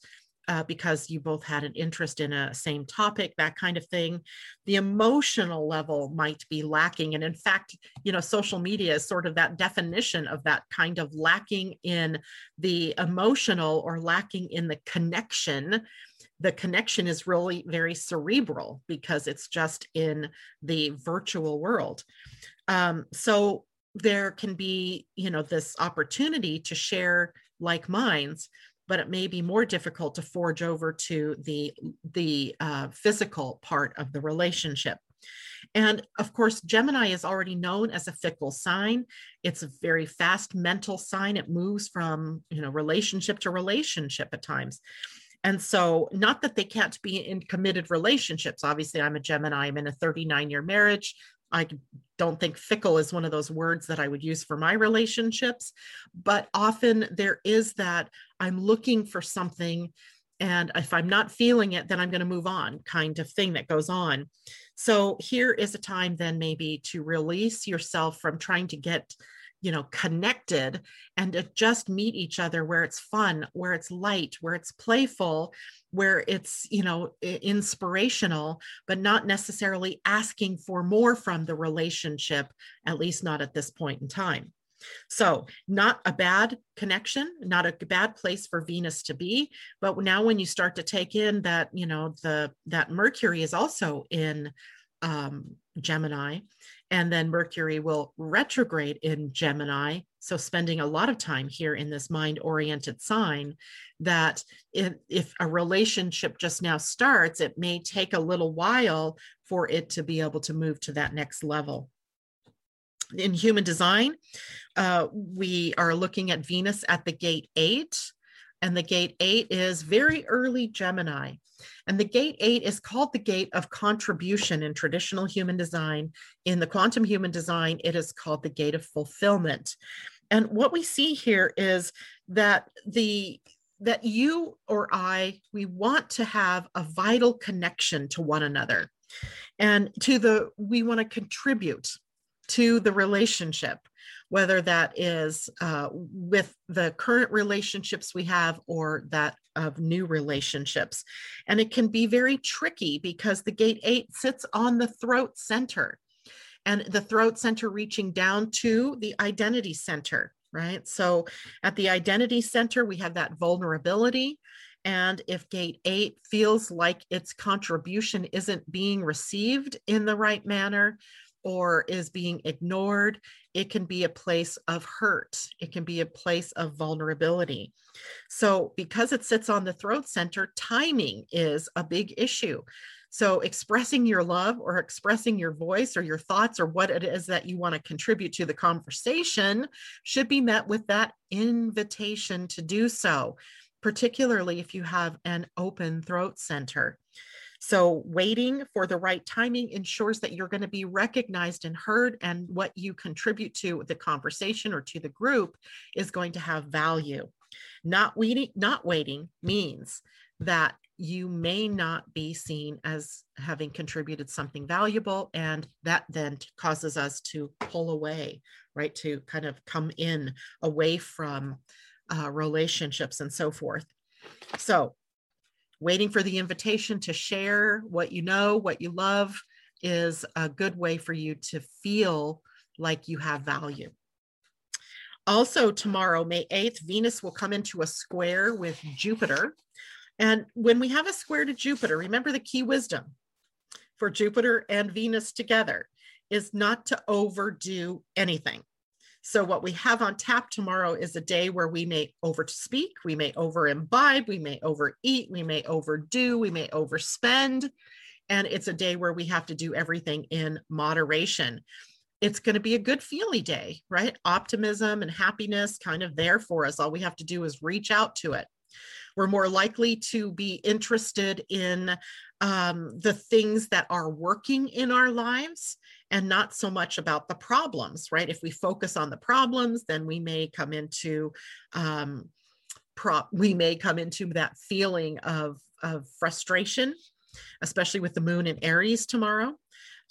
uh, because you both had an interest in a same topic, that kind of thing. The emotional level might be lacking. And in fact, you know, social media is sort of that definition of that kind of lacking in the emotional or lacking in the connection. The connection is really very cerebral because it's just in the virtual world. Um, so there can be, you know, this opportunity to share like minds but it may be more difficult to forge over to the the uh, physical part of the relationship. And of course gemini is already known as a fickle sign. It's a very fast mental sign. It moves from you know relationship to relationship at times. And so not that they can't be in committed relationships. Obviously i'm a gemini. I'm in a 39 year marriage I don't think fickle is one of those words that I would use for my relationships, but often there is that I'm looking for something. And if I'm not feeling it, then I'm going to move on kind of thing that goes on. So here is a time then maybe to release yourself from trying to get you know connected and just meet each other where it's fun where it's light where it's playful where it's you know inspirational but not necessarily asking for more from the relationship at least not at this point in time. So not a bad connection not a bad place for venus to be but now when you start to take in that you know the that mercury is also in um, gemini and then Mercury will retrograde in Gemini. So, spending a lot of time here in this mind oriented sign, that if, a relationship just now starts, it may take a little while for it to be able to move to that next level. In human design, uh, we are looking at Venus at the gate eight, and the gate eight is very early Gemini. And the gate eight is called the gate of contribution in traditional human design. In the quantum human design, it is called the gate of fulfillment. And what we see here is that the that you or I, we want to have a vital connection to one another and to the, we want to contribute to the relationship whether that is uh, with the current relationships we have or that of new relationships. And it can be very tricky because the gate eight sits on the throat center and the throat center reaching down to the identity center, right? So at the identity center, we have that vulnerability. And if gate eight feels like its contribution isn't being received in the right manner, or is being ignored, it can be a place of hurt. It can be a place of vulnerability. So, because it sits on the throat center, timing is a big issue. So, expressing your love or expressing your voice or your thoughts or what it is that you want to contribute to the conversation should be met with that invitation to do so, particularly if you have an open throat center. So, waiting for the right timing ensures that you're going to be recognized and heard, and what you contribute to the conversation or to the group is going to have value. Not waiting, not waiting means that you may not be seen as having contributed something valuable, and that then causes us to pull away, right? To kind of come in away from uh, relationships and so forth. So, waiting for the invitation to share what you know, what you love is a good way for you to feel like you have value. Also, tomorrow, May 8th, Venus will come into a square with Jupiter. And when we have a square to Jupiter, remember the key wisdom for Jupiter and Venus together is not to overdo anything. So, what we have on tap tomorrow is a day where we may over speak, we may over imbibe, we may overeat, we may overdo, we may overspend. And it's a day where we have to do everything in moderation. It's going to be a good feely day, right? Optimism and happiness kind of there for us. All we have to do is reach out to it. We're more likely to be interested in um, the things that are working in our lives and not so much about the problems, right? If we focus on the problems, then we may come into um, pro- we may come into that feeling of of frustration, especially with the moon in Aries tomorrow.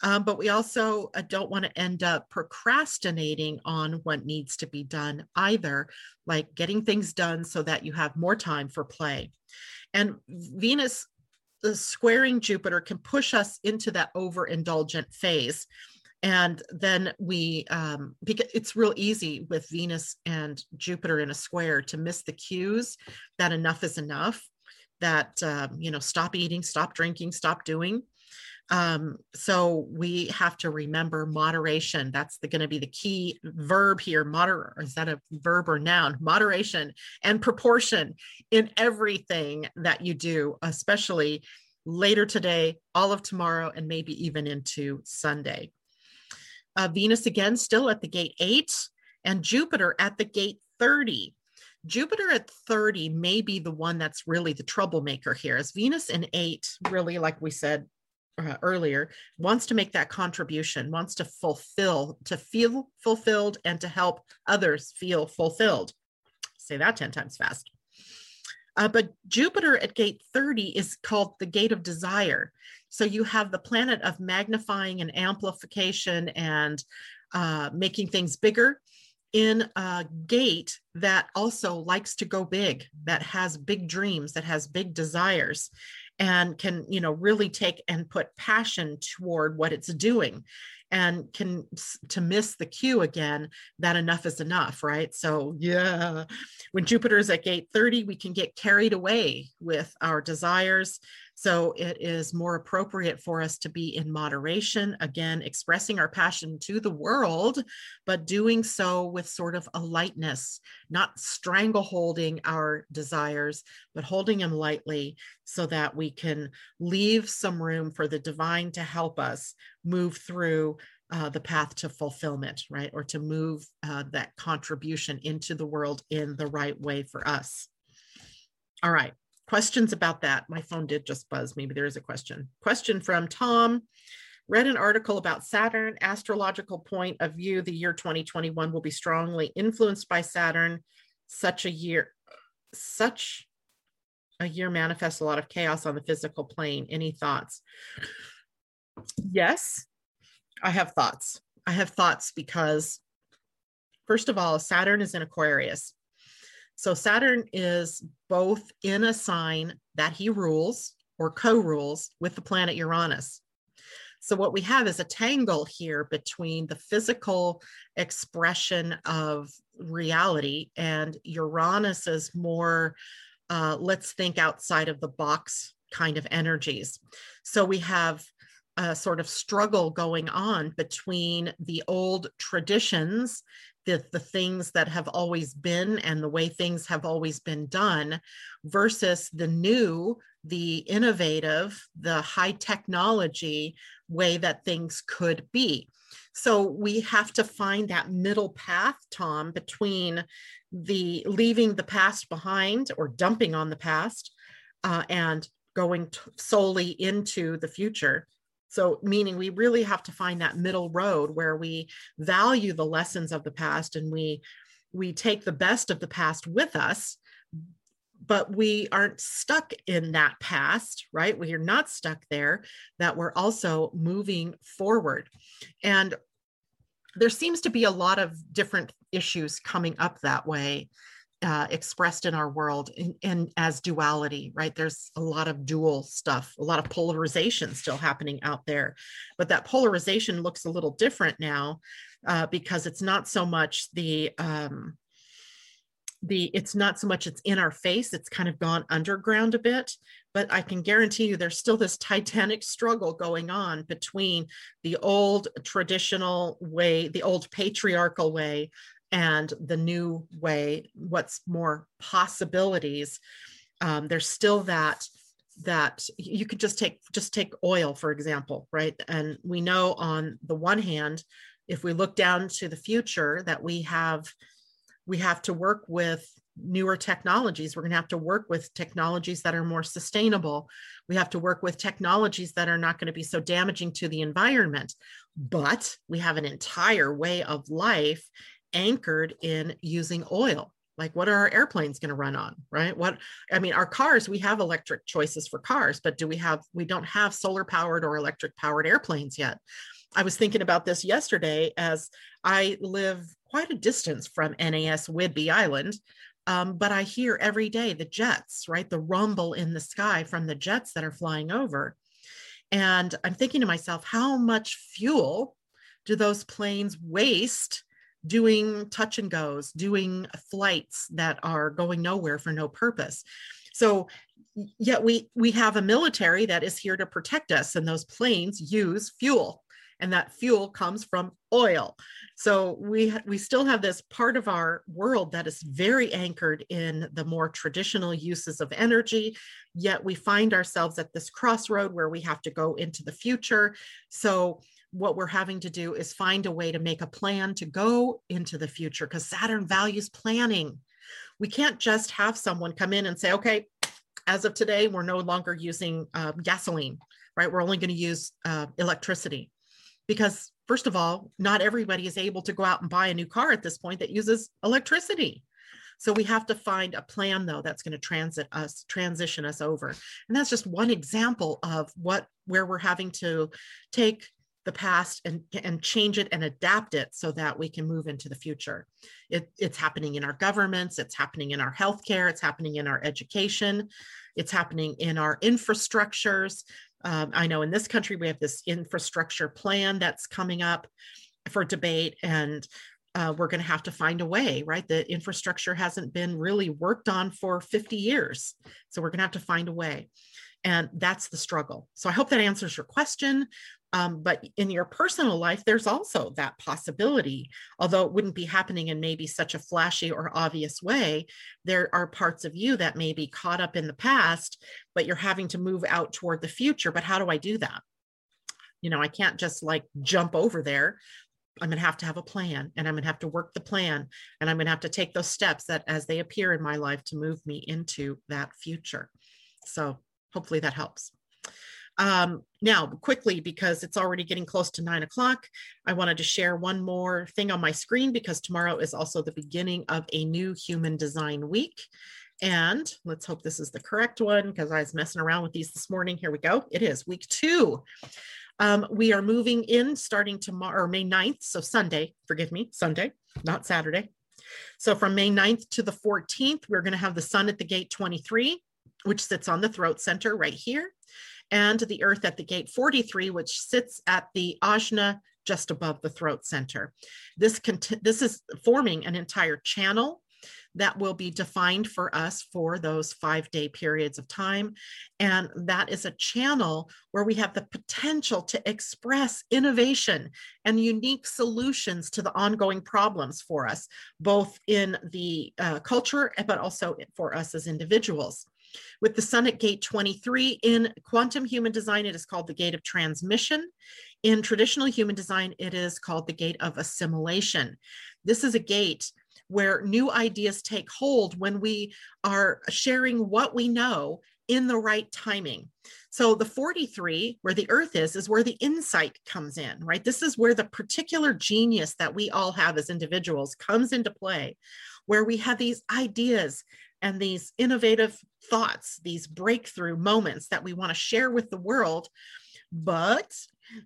Um, but we also uh, don't want to end up procrastinating on what needs to be done either, like getting things done so that you have more time for play. And Venus, the squaring Jupiter, can push us into that overindulgent phase. And then we, um, because it's real easy with Venus and Jupiter in a square to miss the cues that enough is enough, that, um, you know, stop eating, stop drinking, stop doing um, so we have to remember moderation. That's going to be the key verb here. Moder is that a verb or noun? Moderation and proportion in everything that you do, especially later today, all of tomorrow, and maybe even into Sunday. Uh, Venus again still at the gate eight, and Jupiter at the gate 30. Jupiter at 30 may be the one that's really the troublemaker here. As Venus in eight, really, like we said, uh, earlier wants to make that contribution wants to fulfill to feel fulfilled and to help others feel fulfilled. Say that 10 times fast. Uh, but jupiter at gate 30 is called the gate of desire. So you have the planet of magnifying and amplification and uh, making things bigger in a gate that also likes to go big that has big dreams that has big desires and can you know really take and put passion toward what it's doing and can to miss the cue again that enough is enough right? So yeah. when jupiter is at gate 30 we can get carried away with our desires. So it is more appropriate for us to be in moderation, again, expressing our passion to the world, but doing so with sort of a lightness, not strangleholding our desires, but holding them lightly so that we can leave some room for the divine to help us move through uh, the path to fulfillment, right? Or to move uh, that contribution into the world in the right way for us. All right questions about that? My phone did just buzz. Maybe there is a question. Question from Tom. Read an article about Saturn, astrological point of view. The year 2021 will be strongly influenced by Saturn. Such a year, such a year manifests a lot of chaos on the physical plane. Any thoughts? Yes, I have thoughts. I have thoughts because, first of all, Saturn is in Aquarius. So Saturn is both in a sign that he rules or co rules with the planet Uranus. So, what we have is a tangle here between the physical expression of reality and Uranus's more, uh, let's think outside of the box kind of energies. So, we have a sort of struggle going on between the old traditions the, the things that have always been and the way things have always been done versus the new the innovative the high technology way that things could be. So we have to find that middle path tom between the leaving the past behind or dumping on the past uh, and going t- solely into the future so, meaning we really have to find that middle road where we value the lessons of the past and we we take the best of the past with us but we aren't stuck in that past, right? We are not stuck there, that we're also moving forward. And there seems to be a lot of different issues coming up that way uh, expressed in our world in, as duality right? There's a lot of dual stuff a lot of polarization still happening out there but that polarization looks a little different now uh, because it's not so much the um, the it's not so much it's in our face it's kind of gone underground a bit but i can guarantee you there's still this titanic struggle going on between the old traditional way the old patriarchal way and the new way what's more possibilities um, there's still that that you could just take just take oil for example right? And we know on the one hand if we look down to the future that we have we have to work with newer technologies. We're going to have to work with technologies that are more sustainable. We have to work with technologies that are not going to be so damaging to the environment. But we have an entire way of life anchored in using oil. Like what are our airplanes going to run on right? What i mean our cars we have electric choices for cars but do we have we don't have solar powered or electric powered airplanes yet. I was thinking about this yesterday as i live quite a distance from nas whidbey island um, but i hear every day the jets right? The rumble in the sky from the jets that are flying over. And i'm thinking to myself how much fuel do those planes waste doing touch and goes, doing flights that are going nowhere for no purpose. So yet we we have a military that is here to protect us and those planes use fuel and that fuel comes from oil so we we still have this part of our world that is very anchored in the more traditional uses of energy yet we find ourselves at this crossroad where we have to go into the future so what we're having to do is find a way to make a plan to go into the future because Saturn values planning. We can't just have someone come in and say, okay, as of today, we're no longer using uh, gasoline, right? We're only going to use uh, electricity. Because, first of all, not everybody is able to go out and buy a new car at this point that uses electricity. So we have to find a plan though that's going to transit us, transition us over. And that's just one example of what where we're having to take the past and, and change it and adapt it so that we can move into the future. It, it's happening in our governments, it's happening in our healthcare, it's happening in our education, it's happening in our infrastructures. Um, I know in this country we have this infrastructure plan that's coming up for debate, and uh, we're going to have to find a way, right? The infrastructure hasn't been really worked on for 50 years. So we're going to have to find a way. And that's the struggle. So I hope that answers your question. Um, but in your personal life, there's also that possibility, although it wouldn't be happening in maybe such a flashy or obvious way. There are parts of you that may be caught up in the past, but you're having to move out toward the future. But how do I do that? You know, I can't just like jump over there. I'm going to have to have a plan and I'm going to have to work the plan and I'm going to have to take those steps that as they appear in my life to move me into that future. So hopefully that helps. Um, now, quickly, because it's already getting close to nine o'clock, I wanted to share one more thing on my screen because tomorrow is also the beginning of a new human design week. And let's hope this is the correct one because I was messing around with these this morning. Here we go. It is week two. Um, we are moving in starting tomorrow, or May 9th. So Sunday, forgive me, Sunday, not Saturday. So from May 9th to the 14th, we're going to have the sun at the gate 23, which sits on the throat center right here and the earth at the gate 43, which sits at the ajna just above the throat center. This, this is forming an entire channel that will be defined for us for those five day periods of time. And that is a channel where we have the potential to express innovation and unique solutions to the ongoing problems for us, both in the uh, culture, but also for us as individuals. With the sun at gate 23 in quantum human design, it is called the gate of transmission. In traditional human design, it is called the gate of assimilation. This is a gate where new ideas take hold when we are sharing what we know in the right timing. So the 43, where the earth is, is where the insight comes in, right? This is where the particular genius that we all have as individuals comes into play, where we have these ideas and these innovative thoughts, these breakthrough moments that we want to share with the world. But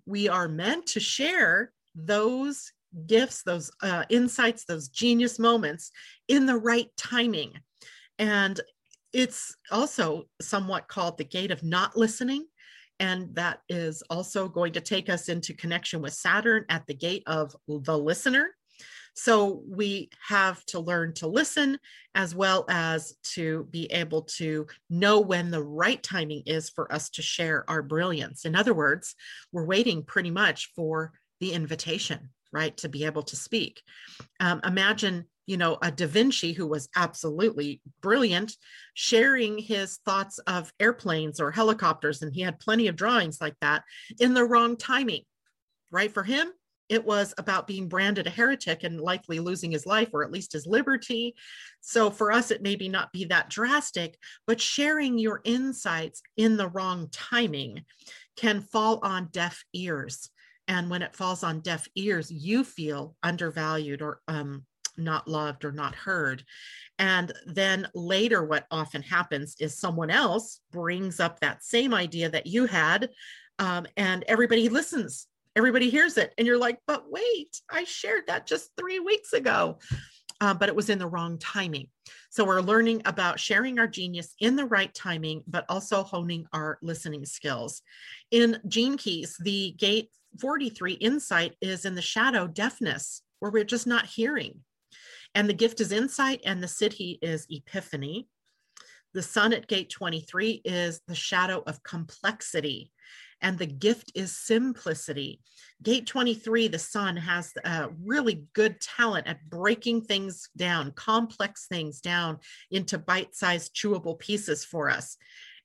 we are meant to share those gifts, those uh, insights, those genius moments in the right timing. And it's also somewhat called the gate of not listening. And that is also going to take us into connection with Saturn at the gate of the listener. So we have to learn to listen as well as to be able to know when the right timing is for us to share our brilliance. In other words, we're waiting pretty much for the invitation, right, to be able to speak. Um, imagine you know, a Da Vinci who was absolutely brilliant, sharing his thoughts of airplanes or helicopters, and he had plenty of drawings like that in the wrong timing, right? For him, it was about being branded a heretic and likely losing his life or at least his liberty. So for us, it maybe not be that drastic, but sharing your insights in the wrong timing can fall on deaf ears. And when it falls on deaf ears, you feel undervalued or um, not loved or not heard. And then later, what often happens is someone else brings up that same idea that you had, um, and everybody listens. Everybody hears it. And you're like, but wait, I shared that just three weeks ago. Uh, but it was in the wrong timing. So we're learning about sharing our genius in the right timing, but also honing our listening skills. In Gene Keys, the gate 43 insight is in the shadow deafness, where we're just not hearing. And the gift is insight, and the Siddhi is epiphany. The sun at gate 23 is the shadow of complexity, and the gift is simplicity. Gate 23, the sun has a really good talent at breaking things down, complex things down into bite sized, chewable pieces for us,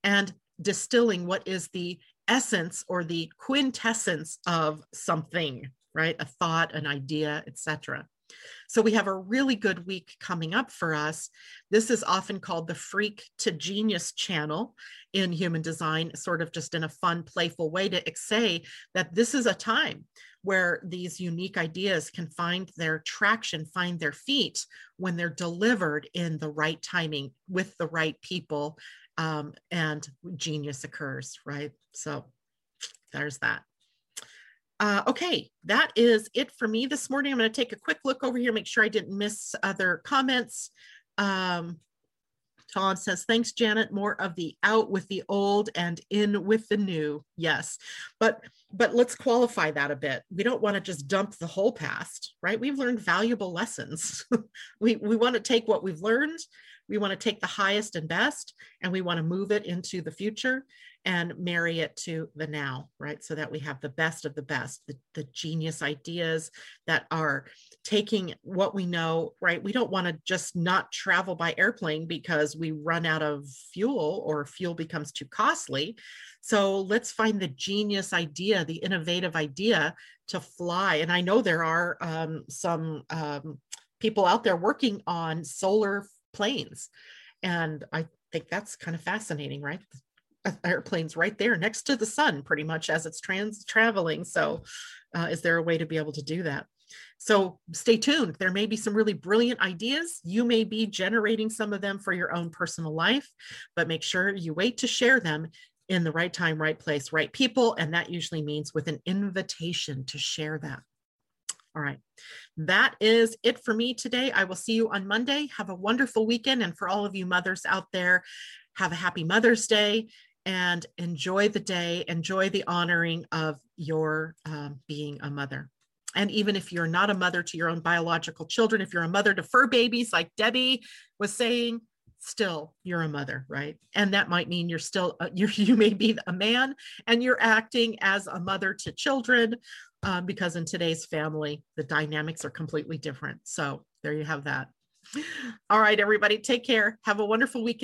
and distilling what is the essence or the quintessence of something, right? A thought, an idea, etc. So we have a really good week coming up for us. This is often called the freak to genius channel in human design, sort of just in a fun, playful way to say that this is a time where these unique ideas can find their traction, find their feet when they're delivered in the right timing with the right people, um, and genius occurs, right? So there's that. Uh, okay, that is it for me this morning. I'm going to take a quick look over here, make sure I didn't miss other comments. Um, Todd says, thanks, Janet. More of the out with the old and in with the new. Yes, but but let's qualify that a bit. We don't want to just dump the whole past, right? We've learned valuable lessons. we we want to take what we've learned. We want to take the highest and best, and we want to move it into the future and marry it to the now, right? So that we have the best of the best, the, the genius ideas that are taking what we know, right? We don't want to just not travel by airplane because we run out of fuel or fuel becomes too costly. So let's find the genius idea, the innovative idea to fly. And I know there are um, some um, people out there working on solar planes. And I think that's kind of fascinating, right? airplanes right there next to the sun pretty much as it's trans traveling so uh, is there a way to be able to do that so stay tuned there may be some really brilliant ideas you may be generating some of them for your own personal life but make sure you wait to share them in the right time right place right people and that usually means with an invitation to share that all right. That is it for me today. I will see you on Monday. Have a wonderful weekend. And for all of you mothers out there, have a happy Mother's Day and enjoy the day, enjoy the honoring of your um, being a mother. And even if you're not a mother to your own biological children, if you're a mother to fur babies, like Debbie was saying, still you're a mother, right? And that might mean you're still, uh, you you may be a man and you're acting as a mother to children um, because in today's family, the dynamics are completely different. So there you have that. All right, everybody, take care. Have a wonderful weekend.